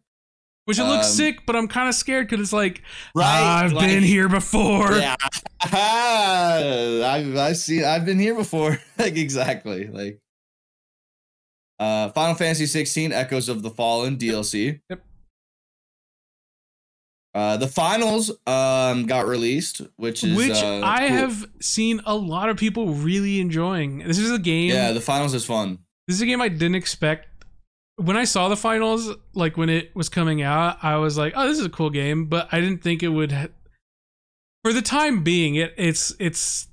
Which it looks um, sick, but I'm kind of scared because it's like Right, I've like- been here before. Yeah, *laughs* I've I see. I've been here before. *laughs* like exactly. Like uh, Final Fantasy 16: Echoes of the Fallen DLC. Yep. Uh, the finals um got released, which is which uh, I cool. have seen a lot of people really enjoying. This is a game. Yeah, the finals is fun. This is a game I didn't expect. When I saw the finals, like when it was coming out, I was like, "Oh, this is a cool game," but I didn't think it would. Ha- For the time being, it it's it's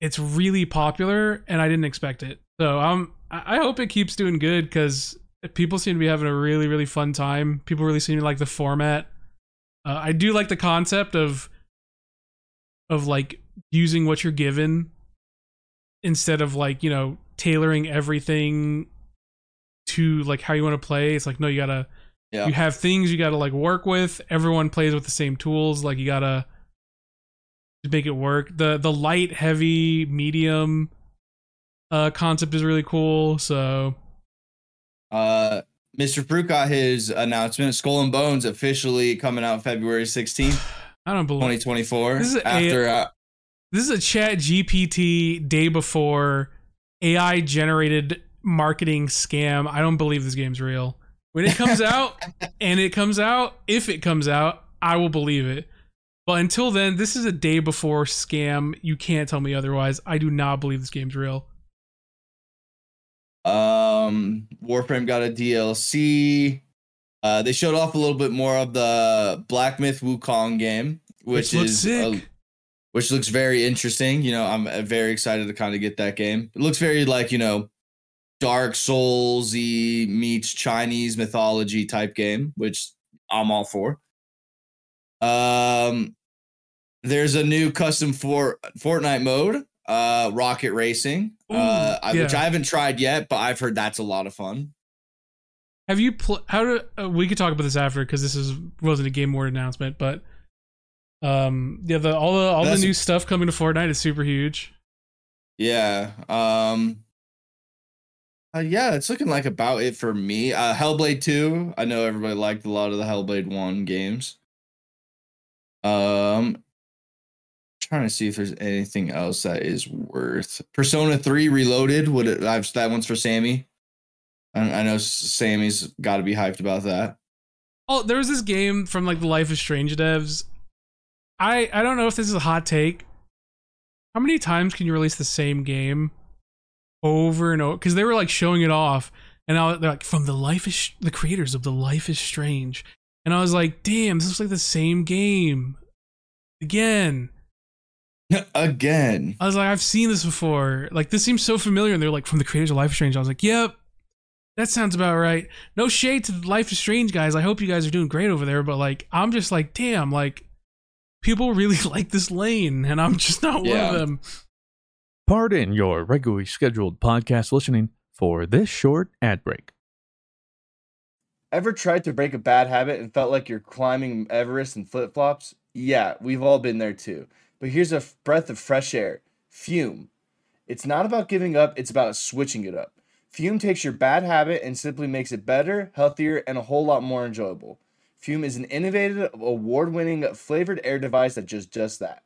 it's really popular, and I didn't expect it. So um, I I hope it keeps doing good because people seem to be having a really really fun time. People really seem to like the format. Uh, I do like the concept of of like using what you're given instead of like you know tailoring everything to like how you want to play. It's like no, you gotta Yeah. you have things you gotta like work with. Everyone plays with the same tools. Like you gotta make it work. The the light, heavy, medium uh concept is really cool. So Uh, Mr. Fruit got his announcement. Skull and Bones officially coming out February 16th, *sighs* I don't believe 2024. This is a- after uh, this is a ChatGPT day before AI generated marketing scam. I don't believe this game's real. When it comes out, *laughs* and it comes out, if it comes out, I will believe it. But until then, this is a day before scam. You can't tell me otherwise. I do not believe this game's real. Um, Warframe got a DLC. Uh, they showed off a little bit more of the Black Myth Wukong game, which, Which looks is uh, which looks very interesting. You know, I'm uh, very excited to kind of get that game. It looks very like you know, Dark Soulsy meets Chinese mythology type game, which I'm all for. Um, there's a new custom for Fortnite mode, uh, Rocket Racing, Ooh, uh, I- which. I haven't tried yet, but I've heard that's a lot of fun. Have you pl- how do uh, we could talk about this after because this is wasn't a game award announcement, but um yeah the all the all That's- the new stuff coming to Fortnite is super huge. Yeah. Um uh, yeah, it's looking like about it for me. Uh Hellblade 2. I know everybody liked a lot of the Hellblade 1 games. Um trying to see if there's anything else that is worth. Persona 3 Reloaded, would it I've that one's for Sammy. I, I know Sammy's got to be hyped about that. Oh, there was this game from like the Life is Strange devs. I I don't know if this is a hot take. How many times can you release the same game over and over? Because they were like showing it off, and now they're like from the Life is the creators of the Life is Strange, and I was like, damn, this looks like the same game again. *laughs* Again. I was like, I've seen this before. Like this seems so familiar, and they're like from the creators of Life is Strange. I was like, yep. That sounds about right. No shade to Life is Strange guys. I hope you guys are doing great over there, but like I'm just like, damn, like people really *laughs* like this lane, and I'm just not one of them. Pardon your regularly scheduled podcast listening for this short ad break. Ever tried to break a bad habit and felt like you're climbing Everest in flip flops? Yeah, we've all been there too. But here's a breath of fresh air Fume. It's not about giving up, it's about switching it up. Fume takes your bad habit and simply makes it better, healthier, and a whole lot more enjoyable. Fume is an innovative, award winning flavored air device that just does that.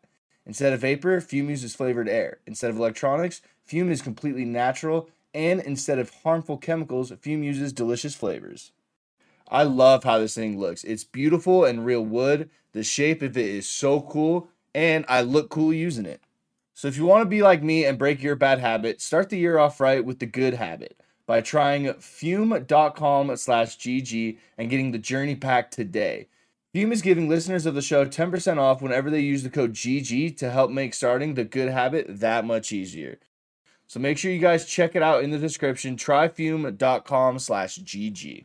Instead of vapor, Fume uses flavored air. Instead of electronics, Fume is completely natural. And instead of harmful chemicals, Fume uses delicious flavors. I love how this thing looks. It's beautiful and real wood. The shape of it is so cool, and I look cool using it. So if you want to be like me and break your bad habit, start the year off right with the good habit by trying fume.com slash GG and getting the journey pack today. Fume is giving listeners of the show 10% off whenever they use the code GG to help make starting the good habit that much easier. So make sure you guys check it out in the description. Try fume.com slash GG.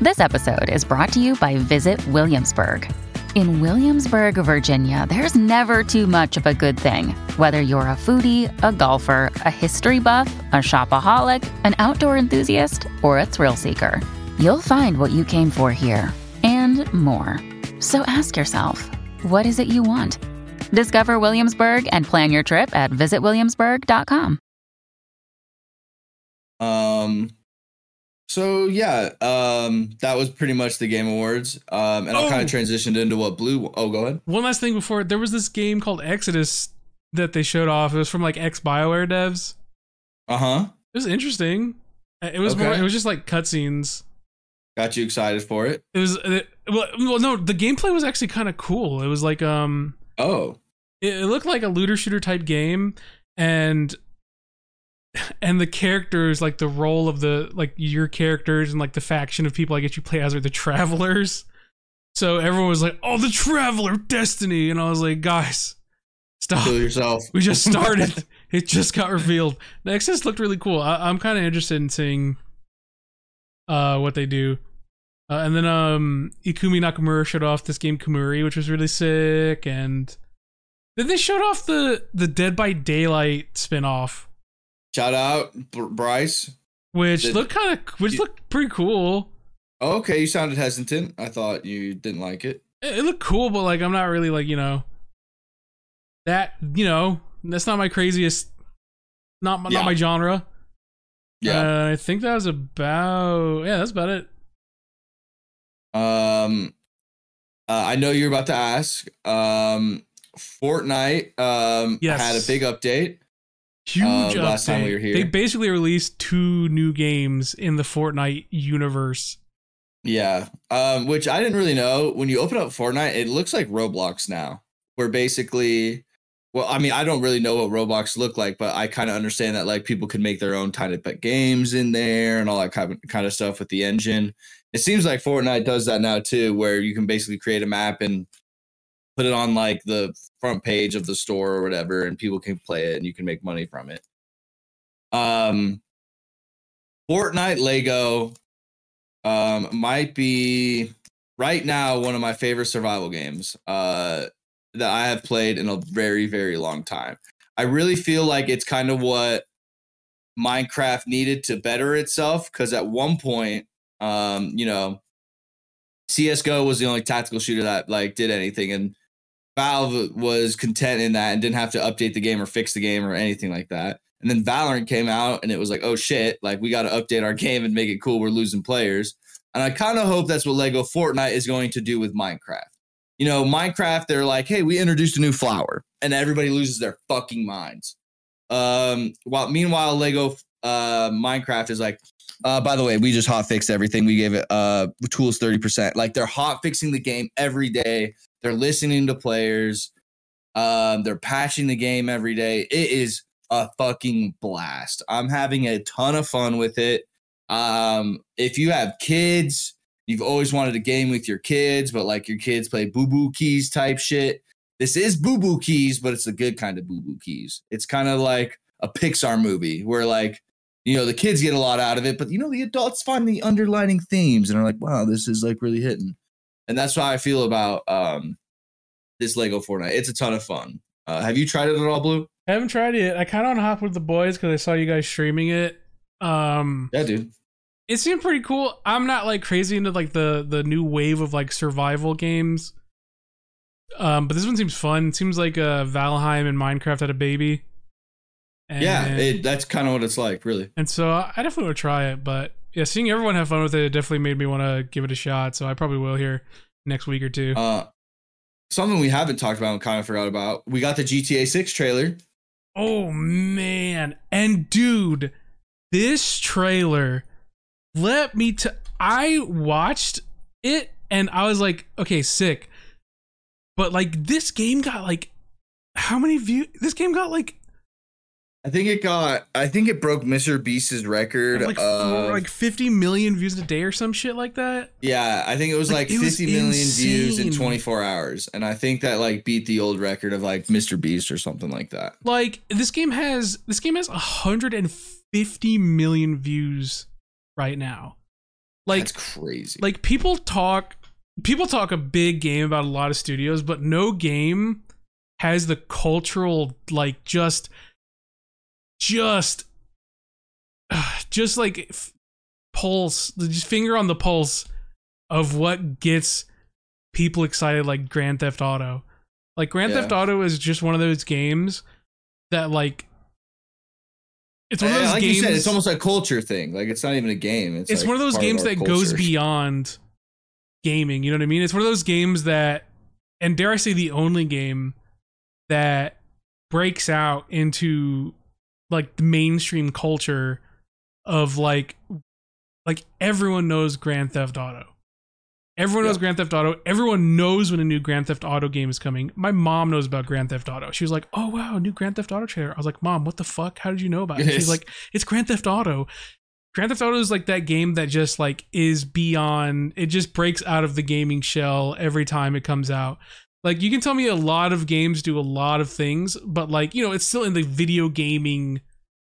This episode is brought to you by Visit Williamsburg. In Williamsburg, Virginia, there's never too much of a good thing. Whether you're a foodie, a golfer, a history buff, a shopaholic, an outdoor enthusiast, or a thrill seeker, you'll find what you came for here and more. So ask yourself, what is it you want? Discover Williamsburg and plan your trip at visitwilliamsburg.com. Um so yeah, um that was pretty much the game awards. Um and I'll kind Oh. of transitioned into what blue oh go ahead. One last thing before there was this game called Exodus that they showed off. It was from like ex Bioware devs. Uh-huh. It was interesting. It was more. It was just like cutscenes. Got you excited for it. It was it, well, well, no, the gameplay was actually kind of cool. It was like um, Oh. it, it looked like a looter shooter type game, and and the characters, like the role of the like your characters and like the faction of people I guess you play as are the travelers. So everyone was like, "Oh, the Traveler Destiny," and I was like, "Guys, stop! Kill yourself. We just *laughs* started. it just got revealed." The Exodus looked really cool. I, I'm kind of interested in seeing uh what they do. Uh, and then um Ikumi Nakamura showed off this game Kemuri, which was really sick, and then they showed off the the Dead by Daylight spin-off. Shout out Br- Bryce. which Did- look kind of which you- looked pretty cool. Okay, you sounded hesitant. I thought you didn't like it. It, it looked cool, but like I'm not really like you know that you know that's not my craziest, not my, Yeah. not my genre. Yeah. Uh, I think that was about yeah, that's about it. Um, uh, I know you're about to ask. Um, Fortnite um Yes. had a big update. Huge Uh, last time we were here. They basically released two new games in the Fortnite universe. Yeah. Um, which I didn't really know. When you open up Fortnite, it looks like Roblox now. Where basically well, I mean, I don't really know what Roblox look like, but I kind of understand that like people can make their own of pet games in there and all that kind of kind of stuff with the engine. It seems like Fortnite does that now too, where you can basically create a map and put it on like the front page of the store or whatever, and people can play it and you can make money from it. Um, Fortnite Lego um, might be right now one of my favorite survival games uh, that I have played in a very, very long time. I really feel like it's kind of what Minecraft needed to better itself because at one point, um, you know, CS:GO was the only tactical shooter that like did anything, and Valve was content in that and didn't have to update the game or fix the game or anything like that. And then Valorant came out and it was like, oh shit, like we got to update our *laughs* game and make it cool. We're losing players. And I kind of hope that's what Lego Fortnite is going to do with Minecraft. You know, Minecraft, they're like, hey, we introduced a new flower, and everybody loses their fucking minds. Um, while meanwhile, Lego uh Minecraft is like, uh, by the way, we just hot fixed everything. We gave it uh tools 30%. Like they're hot fixing the game every day. They're listening to players. Um, they're patching the game every day. It is a fucking blast. I'm having a ton of fun with it. Um, if you have kids, you've always wanted a game with your kids, but like your kids play boo boo keys type shit. This is boo boo keys, but it's the good kind of boo boo keys. It's kind of like a Pixar movie where like you know the kids get a lot out of it, but you know the adults find the underlining themes and are like, wow, this is like really hitting. And that's how I feel about um this Lego Fortnite. It's a ton of fun. Uh, have you tried it at all, Blue? I haven't tried it. I kind of want to hop with the boys because I saw you guys streaming it. Um, Yeah, dude. it seemed pretty cool. I'm not like crazy into like the the new wave of like survival games. Um, but this one seems fun. It seems like uh Valheim and Minecraft had a baby. Yeah, it, that's kind of what it's like, really. And so I definitely would try it, but yeah, seeing everyone have fun with it, it definitely made me want to give it a shot. So I probably will here next week or two. Uh, something we haven't talked about and kind of forgot about. We got the GTA 6 trailer. oh man, and dude, this trailer, let me t- I watched it and I was like, okay, sick. But like this game got like how many views? This game got like I think it got. I think it broke Mr. Beast's record. like of, like 50 million views a day or some shit like that. yeah, I think it was Like, like, it was 50 million views in 24 hours, and I think that like beat the old record of like Mr. Beast or something like that. like this game has this game has 150 million views right now like That's crazy. like people talk people talk a big game about a lot of studios but no game has the cultural like just just *sighs* just like pulse just finger on the pulse of what gets people excited like grand theft auto like grand Yeah. theft auto is just one of those games that like it's one of those like games you said, it's almost a culture thing. Like it's not even a game. It's, it's like one of those games our that goes beyond gaming you know what i mean it's one of those games that and dare i say the only game that breaks out into like the mainstream culture of like like everyone knows grand theft auto. Everyone knows grand theft auto. Everyone knows when a new grand theft auto game is coming. My mom knows about grand theft auto. She was like oh wow new grand theft auto trailer. I was like mom what the fuck? How did you know about it? She's *laughs* like it's grand theft auto. Grand Theft Auto is like that game that just like is beyond it just breaks out of the gaming shell every time it comes out. Like you can tell me a lot of games do a lot of things, but like, you know, it's still in the video gaming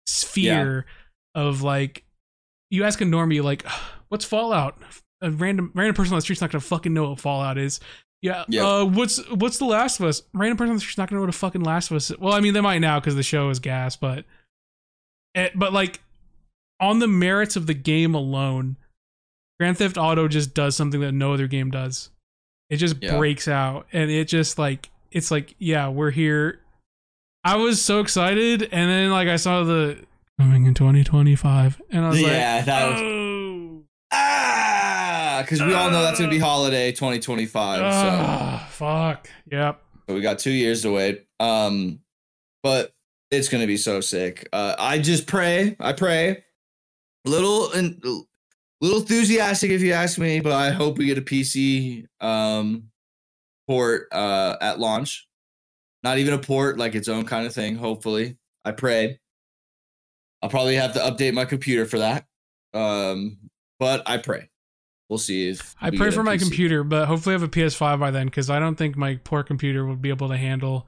sphere of like you ask a normie like *sighs* what's Fallout? A random random person on the street's not gonna fucking know what Fallout is. Yeah. Yeah. Uh, what's what's The Last of Us? Random person on the street's not gonna know what a fucking Last of Us is. Well, I mean they might now because the show is gas, but Eh, but like on the merits of the game alone, Grand Theft Auto just does something that no other game does. It just Yeah. breaks out and it just like it's like yeah, we're here. I was so excited and then like I saw the coming in 2025 and I was Yeah, like that was- oh, Ah, because we all know that's gonna be holiday 2025. So. ah, fuck. Yep. we got two years to wait. Um, but it's gonna be so sick. Uh, I just pray. I pray. Little and little enthusiastic, if you ask me, but I hope we get a PC um port uh at launch. Not even a port, like its own kind of thing. Hopefully, I pray. I'll probably have to update my computer for that. Um, but I pray. We'll see if I pray for my PC. computer, but hopefully I have a PS5 by then because I don't think my poor computer will be able to handle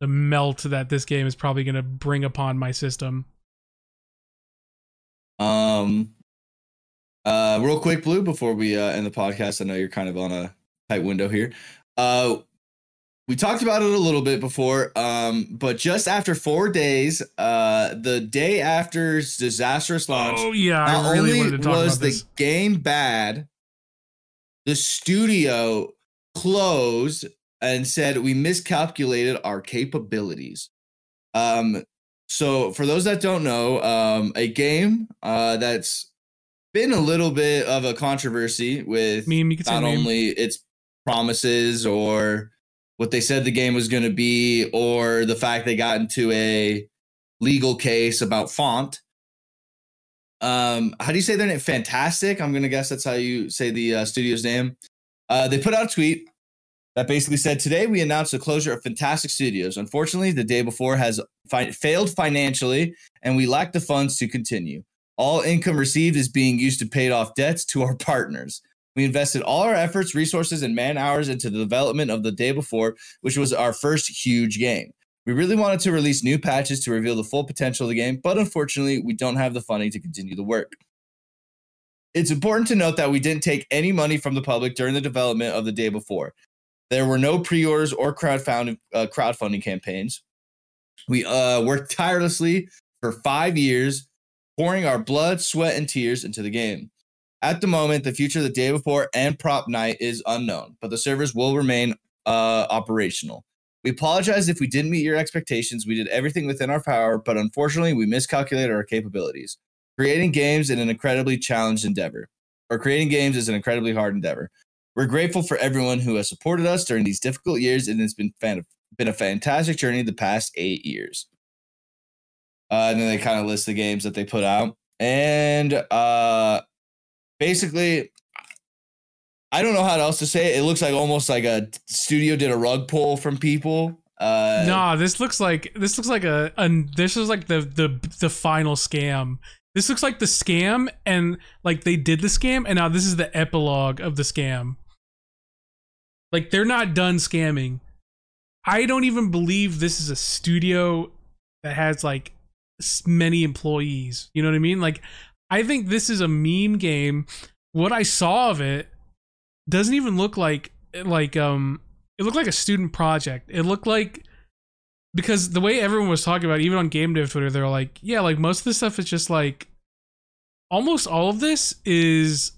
the melt that this game is probably going to bring upon my system. Um, uh, real quick, Blue, before we uh, end the podcast, I know you're kind of on a tight window here. Uh, we talked about it a little bit before, um, but just after four days, uh, the day after disastrous launch, Oh yeah, not I really only wanted to talk was the game bad, the studio closed and said we miscalculated our capabilities. Um, so for those that don't know, um, a game uh, that's been a little bit of a controversy with Meme, you could say not only its promises or what they said the game was going to be, or the fact they got into a legal case about font. Um, how do you say their name? Fantastic. I'm gonna guess that's how you say the uh, studio's name. Uh, they put out a tweet that basically said, "Today we announced the closure of Fantastic Studios. Unfortunately, the day before has fi- failed financially, and we lack the funds to continue. All income received is being used to pay off debts to our partners. We invested all our efforts, resources, and man hours into the development of the day before, which was our first huge game. We really wanted to release new patches to reveal the full potential of the game, but unfortunately, we don't have the funding to continue the work. It's important to note that we didn't take any money from the public during the development of the day before. There were no pre-orders or crowdfunding uh, crowdfunding campaigns. We uh, worked tirelessly for five years, pouring our blood, sweat, and tears into the game. At the moment, the future of the day before and Propnight is unknown, but the servers will remain uh, operational. We apologize if we didn't meet your expectations. We did everything within our power, but unfortunately, we miscalculated our capabilities. Creating games is an incredibly challenged endeavor, or creating games is an incredibly hard endeavor. We're grateful for everyone who has supported us during these difficult years, and it's been fan- been a fantastic journey the past eight years. Uh, and then they kind of list the games that they put out, and uh, basically, I don't know how else to say it. It looks like almost like a studio did a rug pull from people. Uh, nah, this looks like this looks like a, a this is like the the the final scam. This looks like the scam, and like they did the scam, and now this is the epilogue of the scam. Like they're not done scamming. I don't even believe this is a studio that has like many employees. You know what I mean? Like I think this is a meme game. What I saw of it doesn't even look like like um it looked like a student project. It looked like because the way everyone was talking about, it, even on game dev Twitter, they're like, yeah, like most of this stuff is just like almost all of this is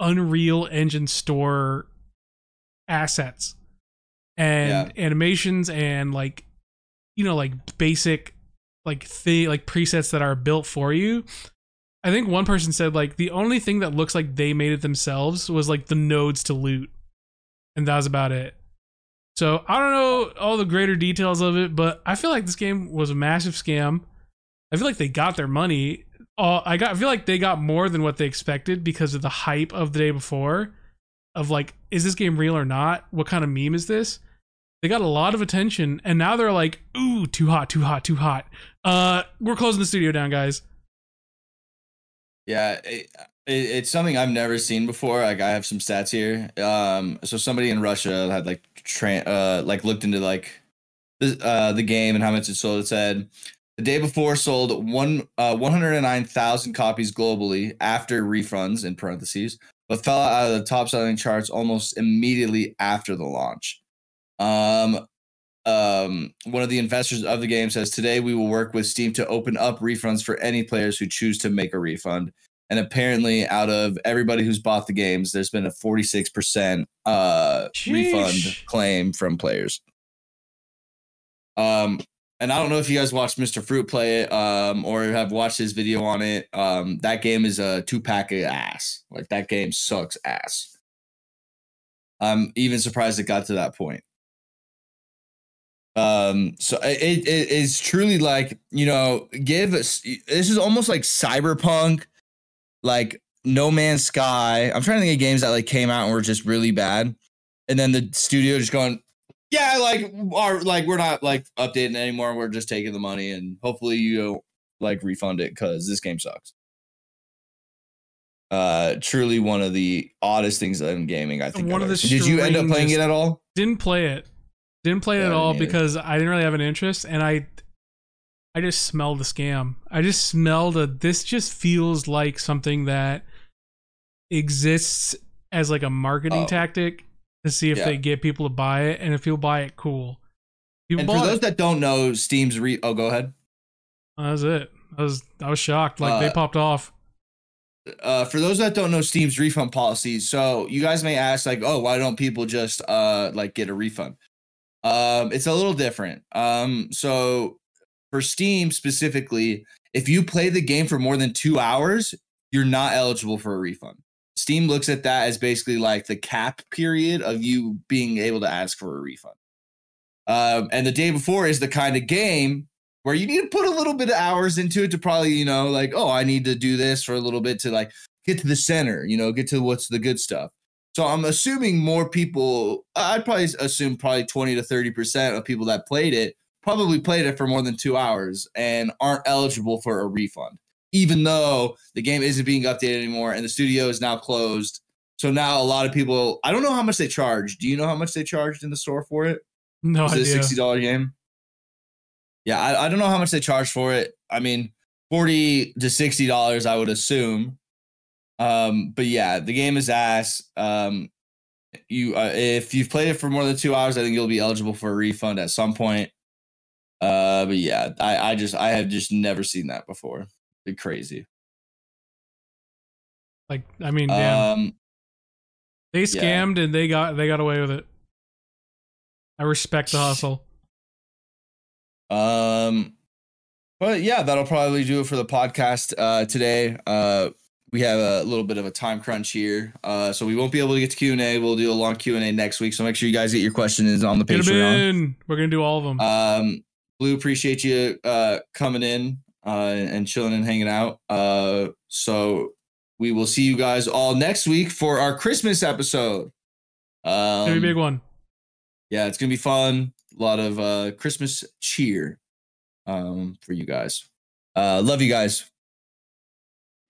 Unreal Engine Store assets and animations and like you know like basic like the like presets that are built for you. I think one person said like the only thing that looks like they made it themselves was like the nodes to loot, and that was about it. So I don't know all the greater details of it, but I feel like this game was a massive scam. I feel like they got their money. Uh, I got I feel like they got more than what they expected because of the hype of the day before. Of like, is this game real or not? What kind of meme is this? They got a lot of attention, and now they're like, ooh, too hot, too hot, too hot. Uh, we're closing the studio down, guys. Yeah, it, it, it's something I've never seen before. Like I have some stats here. Um, so somebody in Russia had like tra- uh like looked into like the uh the game and how much it sold. It said the day before sold one uh 109,000 copies globally after refunds in parentheses, but fell out of the top selling charts almost immediately after the launch. Um, um, one of the investors of the game says today we will work with Steam to open up refunds for any players who choose to make a refund. And apparently, out of everybody who's bought the games, there's been a 46% uh, refund claim from players. Um, and I don't know if you guys watched Mr. Fruit play it um, or have watched his video on it. Um, that game is a two pack of ass. Like that game sucks ass. I'm even surprised it got to that point. Um, so it, it is truly like you know, give us. This is almost like cyberpunk, like No Man's Sky. I'm trying to think of games that like came out and were just really bad, and then the studio just going, yeah, like our like we're not like updating anymore. We're just taking the money, and hopefully you don't like refund it because this game sucks. Uh, truly one of the oddest things in gaming. I think. One I've of the. Did you end up playing it at all? Didn't play it. Didn't play it at all because I didn't really have an interest, and I, I just smelled the scam. I just smelled a. This just feels like something that exists as like a marketing Oh. tactic to see if Yeah. they get people to buy it, and if people buy it, cool. People And for those it. that don't know, Steam's re. Oh, go ahead. That was it. I was I was shocked. Like they Uh, popped off. uh, for those that don't know Steam's refund policies, so you guys may ask, like, oh, why don't people just uh like get a refund? Um, it's a little different. Um, so for Steam specifically, if you play the game for more than two hours, you're not eligible for a refund. Steam looks at that as basically like the cap period of you being able to ask for a refund. Um, and the day before is the kind of game where you need to put a little bit of hours into it to probably, you know, like, oh, I need to do this for a little bit to like get to the center, you know, get to what's the good stuff. So I'm assuming more people, I'd probably assume probably 20 to 30% of people that played it probably played it for more than two hours and aren't eligible for a refund, even though the game isn't being updated anymore and the studio is now closed. So now a lot of people, I don't know how much they charge. Do you know how much they charged in the store for it? No Was idea. it a sixty dollar game? Yeah, I, I don't know how much they charge for it. I mean, forty to sixty dollars, I would assume. Um, but yeah, the game is ass. Um, you uh, if you've played it for more than two hours, I think you'll be eligible for a refund at some point. Uh, but yeah, I I just I have just never seen that before. Be crazy. Like I mean, damn. Um, they yeah. scammed and they got they got away with it. I respect the *laughs* hustle. Um, but yeah, that'll probably do it for the podcast uh, today. Uh, we have a little bit of a time crunch here, uh, so we won't be able to get to Q and A. We'll do a long Q and A next week, so make sure you guys get your questions on the Get Patreon. We're gonna do all of them. Um, Blue, appreciate you uh, coming in uh, and chilling and hanging out. Uh, so we will see you guys all next week for our Christmas episode. Um, Gonna be a big one. yeah, it's gonna be fun. A lot of uh Christmas cheer um for you guys. Uh love you guys.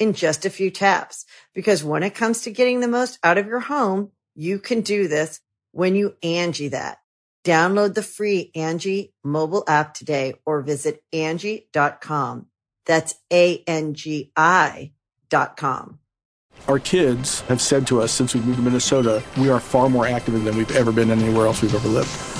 in just a few taps. Because when it comes to getting the most out of your home, you can do this when you Angi that. Download the free Angi mobile app today or visit Angi.com. That's A-N-G-I dot com. Our kids have said to us since we moved to Minnesota, we are far more active than we've ever been anywhere else we've ever lived.